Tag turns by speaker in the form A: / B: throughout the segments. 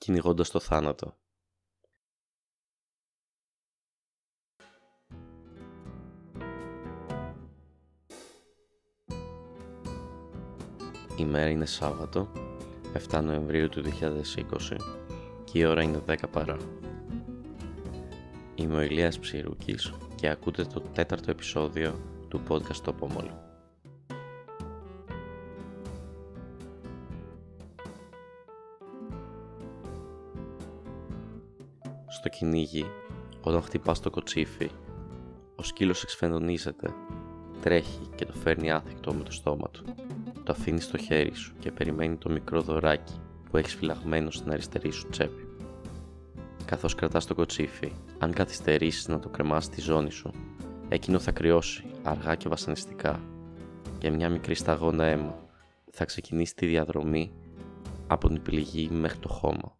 A: κυνηγώντας το θάνατο. Η μέρα είναι Σάββατο, 7 Νοεμβρίου του 2020 και η ώρα είναι 10 παρά. Είμαι ο Ηλίας Ψηρούκης και ακούτε το τέταρτο επεισόδιο του podcast «Το Πόμολο». Στο κυνήγι, όταν χτυπάς το κοτσίφι, ο σκύλος εξφενδονίζεται, τρέχει και το φέρνει άθικτο με το στόμα του. Το αφήνει στο χέρι σου και περιμένει το μικρό δωράκι που έχεις φυλαγμένο στην αριστερή σου τσέπη. Καθώς κρατάς το κοτσίφι, αν καθυστερήσεις να το κρεμάσεις στη ζώνη σου, εκείνο θα κρυώσει αργά και βασανιστικά και μια μικρή σταγόνα αίμα θα ξεκινήσει τη διαδρομή από την πληγή μέχρι το χώμα.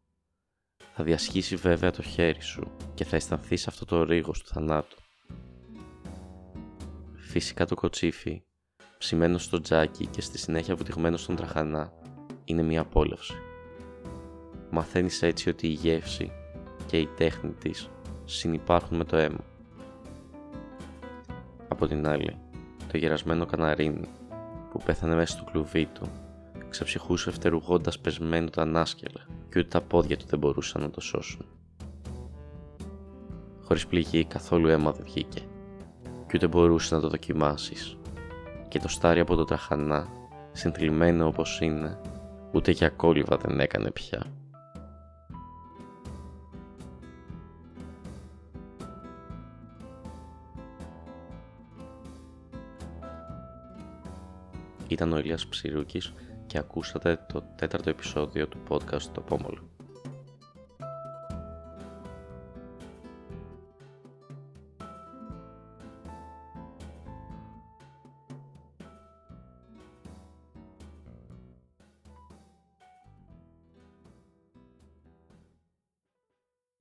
A: Θα διασχίσει βέβαια το χέρι σου και θα αισθανθείς αυτό το ρίγος του θανάτου. Φυσικά το κοτσίφι, ψημένος στο τζάκι και στη συνέχεια βουτυγμένος στον τραχανά, είναι μια απόλαυση. Μαθαίνεις έτσι ότι η γεύση και η τέχνη της συνυπάρχουν με το αίμα. Από την άλλη, το γερασμένο καναρίνι που πέθανε μέσα στο κλουβί του ξεψυχούσε φτερουγώντας πεσμένο τα ανάσκελα και ούτε τα πόδια του δεν μπορούσαν να το σώσουν. Χωρίς πληγή καθόλου αίμα δεν βγήκε και ούτε μπορούσες να το δοκιμάσεις και το στάρι από το τραχανά, συνθλιμμένο όπως είναι, ούτε για κόλληβα δεν έκανε πια. Ήταν ο Ηλίας Ψηρούκης και ακούσατε το τέταρτο επεισόδιο του podcast «Το Πόμολο».